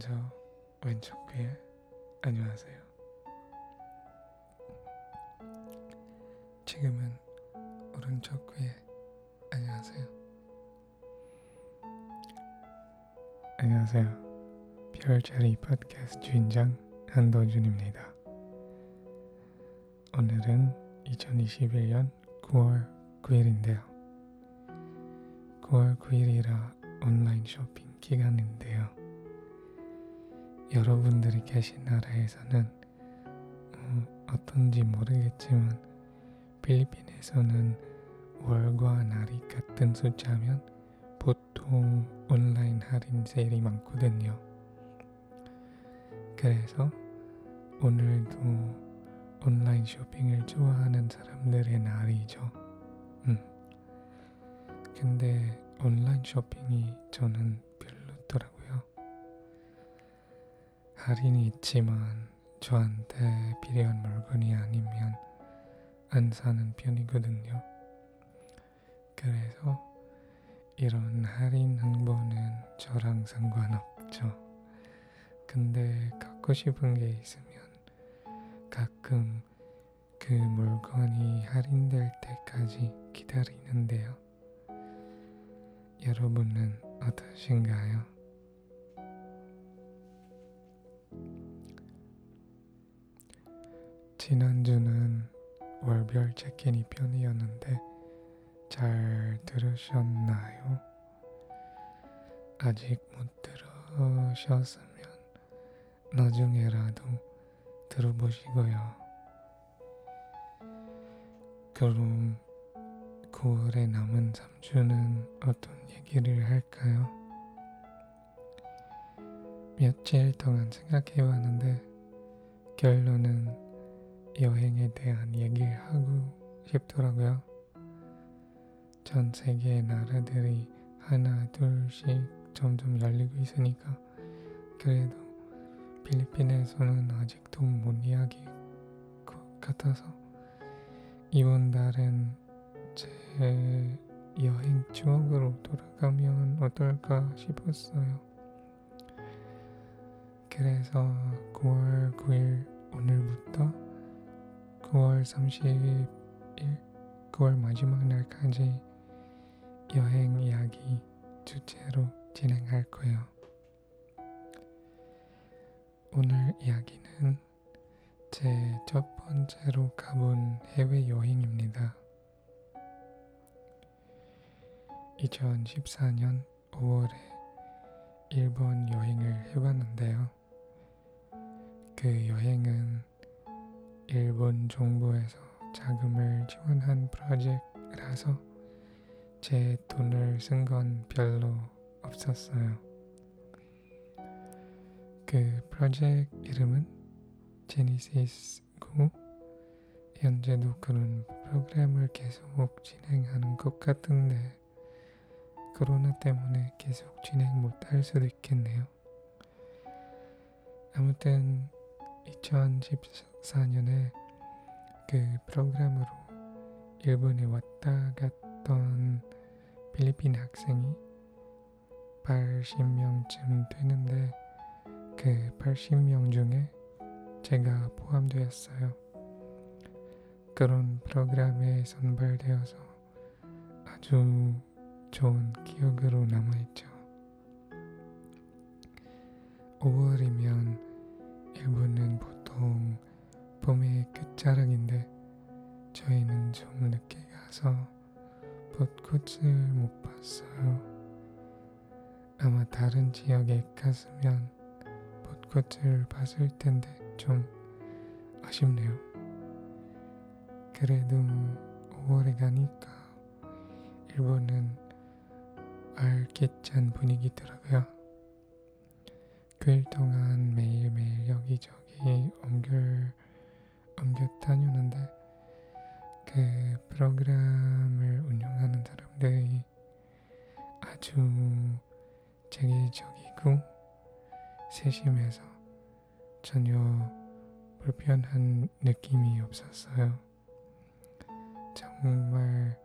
먼저 왼쪽 귀에 안녕하세요. 지금은 오른쪽 귀에 안녕하세요. 안녕하세요. 별자리 팟캐스트 주인장 한도준입니다. 오늘은 2021년 9월 9일인데요. 9월 9일이라 온라인 쇼핑 기간인데요. 여러분들이 계신 나라에서는 어, 어떤지 모르겠지만 필리핀에서는 월과 날이 같은 숫자면 보통 온라인 할인 세일이 많거든요. 그래서 오늘도 온라인 쇼핑을 좋아하는 사람들의 날이죠. 음. 근데 온라인 쇼핑이 저는 할인이 있지만 저한테 필요한 물건이 아니면 안 사는 편이거든요. 그래서 이런 할인 행보는 저랑 상관없죠. 근데 갖고 싶은 게 있으면 가끔 그 물건이 할인될 때까지 기다리는데요. 여러분은 어떠신가요? 지난주는 월별 체크인이 편이었는데 잘 들으셨나요? 아직 못 들으셨으면 나중에라도 들어보시고요. 그럼 9월에 남은 3주는 어떤 얘기를 할까요? 며칠 동안 생각해 왔는데 결론은 여행에 대한 얘기를 하고 싶더라고요. 전 세계 나라들이 하나 둘씩 점점 열리고 있으니까 그래도 필리핀에서는 아직도 못 이야기 것 같아서 이번 달엔 제 여행 추억으로 돌아가면 어떨까 싶었어요. 그래서 9월 9일 오늘부터 9월 30일 9월 마지막 날까지 여행 이야기 주제로 진행할 거예요. 오늘 이야기는 제 첫 번째로 가본 해외 여행입니다. 2014년 5월에 일본 여행을 해봤는데요. 그 여행은 일본 정부에서 자금을 지원한 프로젝트라서 제 돈을 쓴 건 별로 없었어요. 그 프로젝트 이름은 제니시스고 현재도 그런 프로그램을 계속 진행하는 것 같은데 코로나 때문에 계속 진행 못 할 수도 있겠네요. 아무튼 2014년에 그 프로그램으로 일본에 왔다 갔던 필리핀 학생이 80명쯤 되는데 그 80명 중에 제가 포함되었어요. 그런 프로그램에 선발되어서 아주 좋은 기억으로 남아있죠. 5월이면 봄의 끝자락인데 저희는 좀 늦게 가서 벚꽃을 못 봤어요. 아마 다른 지역에 갔으면 벚꽃을 봤을 텐데 좀 아쉽네요. 그래도 5월에 가니까 일본은 알깃찬 분위기더라고요. 9일 동안 매일매일 여기저기 옮겨, 옮겨 다녔는데 그 프로그램을 운영하는 사람들이 아주 체계적이고 세심해서 전혀 불편한 느낌이 없었어요. 정말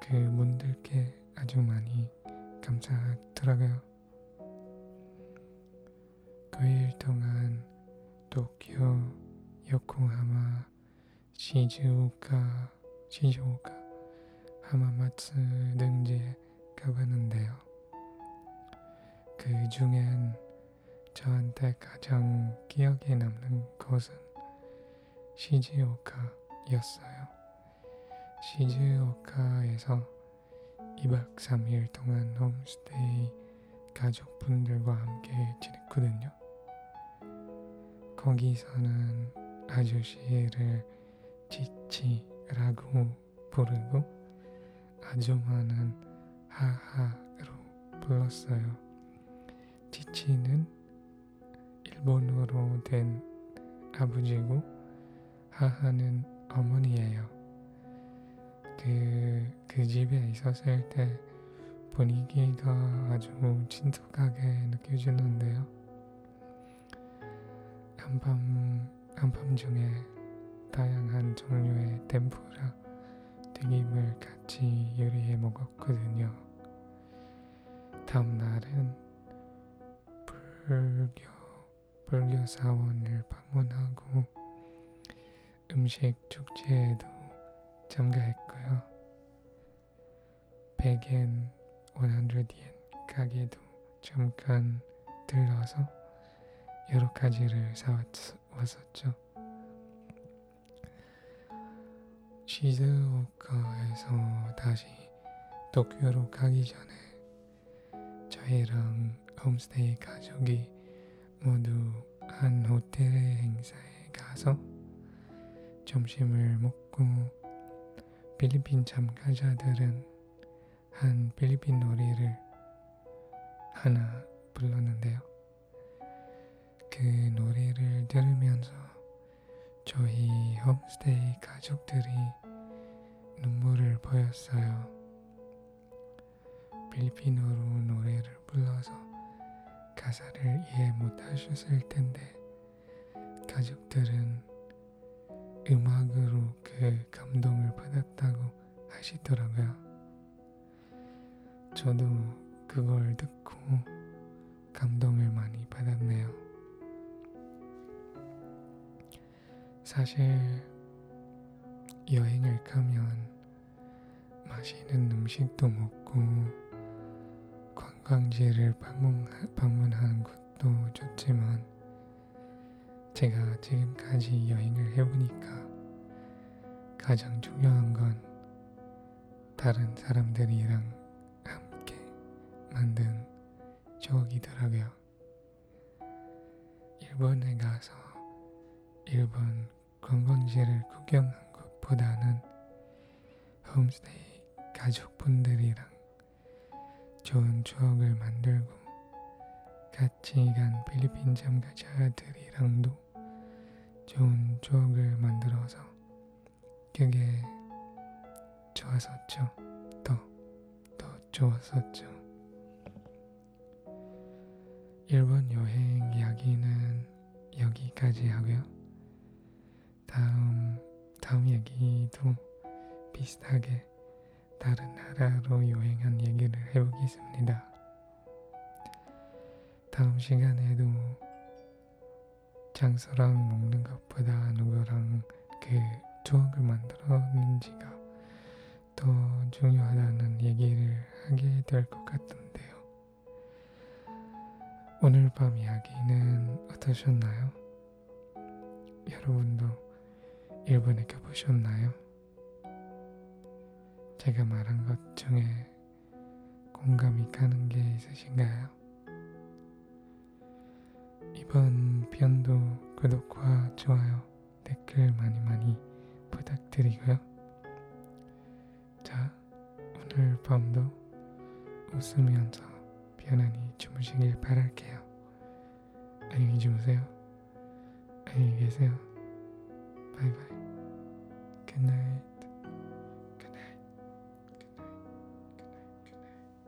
그 분들께 아주 많이 감사하더라고요. 15일 동안 도쿄, 요코하마, 시즈오카, 시즈오카, 하마마츠 등지에 가봤는데요. 그 중엔 저한테 가장 기억에 남는 곳은 시즈오카였어요. 시즈오카에서 2박 3일 동안 홈스테이 가족분들과 함께 지냈거든요. 거기서는 아저씨를 지치라고 부르고 아줌마는 하하로 불렀어요. 지치는 일본어로 된 아버지고 하하는 어머니예요. 그, 그 집에 있었을 때 분위기가 아주 친숙하게 느껴지는데요. 한밤, 한밤중에 다양한 종류의 템푸라 튀김을 같이 요리해 먹었거든요. 다음 날은 불교, 불교 사원을 방문하고 음식 축제에도 참가했고요. 100엔, 100엔 가게도 잠깐 들러서 여러 가지를 사왔었죠. 시즈오카에서 다시 도쿄로 가기 전에 저희랑 홈스테이 가족이 모두 한 호텔의 행사에 가서 점심을 먹고 필리핀 참가자들은 한 필리핀 노래를 하나 불렀는데요. 그 노래를 들으면서 저희 홈스테이 가족들이 눈물을 보였어요. 필리핀어로 노래를 불러서 가사를 이해 못하셨을 텐데 가족들은 음악으로 그 감동을 받았다고 하시더라고요. 저도 그걸 듣고 감동을 많이 받았네요. 사실 여행을 가면 맛있는 음식도 먹고 관광지를 방문, 방문하는 것도 좋지만 제가 지금까지 여행을 해보니까 가장 중요한 건 다른 사람들이랑 함께 만든 추억이더라고요. 일본에 가서 일본 관광지를 구경한 것보다는 홈스테이 가족분들이랑 좋은 추억을 만들고 같이 간 필리핀 참가자들이랑도 좋은 추억을 만들어서 그게 좋았었죠. 더, 더 좋았었죠. 일본 여행 이야기는 여기까지 하고요. 다음, 다음 얘기도 비슷하게 다른 나라로 여행한 얘기를 해보겠습니다. 다음 시간에도 장소랑 먹는 것보다 누구랑 그 추억을 만들었는지가 더 중요하다는 얘기를 하게 될 것 같은데요. 오늘 밤 이야기는 어떠셨나요? 여러분도 일본에 가보셨나요? 제가 말한 것 중에 공감이 가는 게 있으신가요? 이번 편도 구독과 좋아요, 댓글 많이 많이 부탁드리고요. 자, 오늘 밤도 웃으면서 편안히 주무시길 바랄게요. 안녕히 주무세요. 안녕히 계세요. 바이바이. Good night. Good night. Good night. Good night. Good night.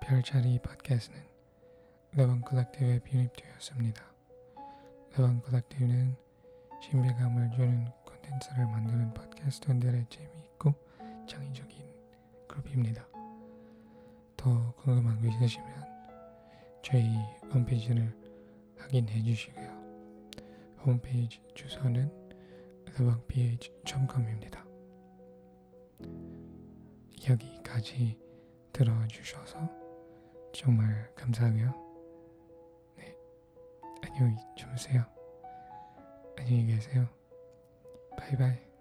별자리 팟캐스트는 레반 콜렉티브에 편입되었습니다. 레반 콜렉티브는 신비감을 주는 콘텐츠를 만드는 팟캐스트들의 재미있고 창의적인 그룹입니다. 더 궁금한 거 있으시면 저희 홈페이지를 확인해 주시고요. 홈페이지 주소는 thebankph.com입니다. 여기까지 들어주셔서 정말 감사하고요. 네, 안녕히 주무세요. 안녕히 계세요. 바이바이.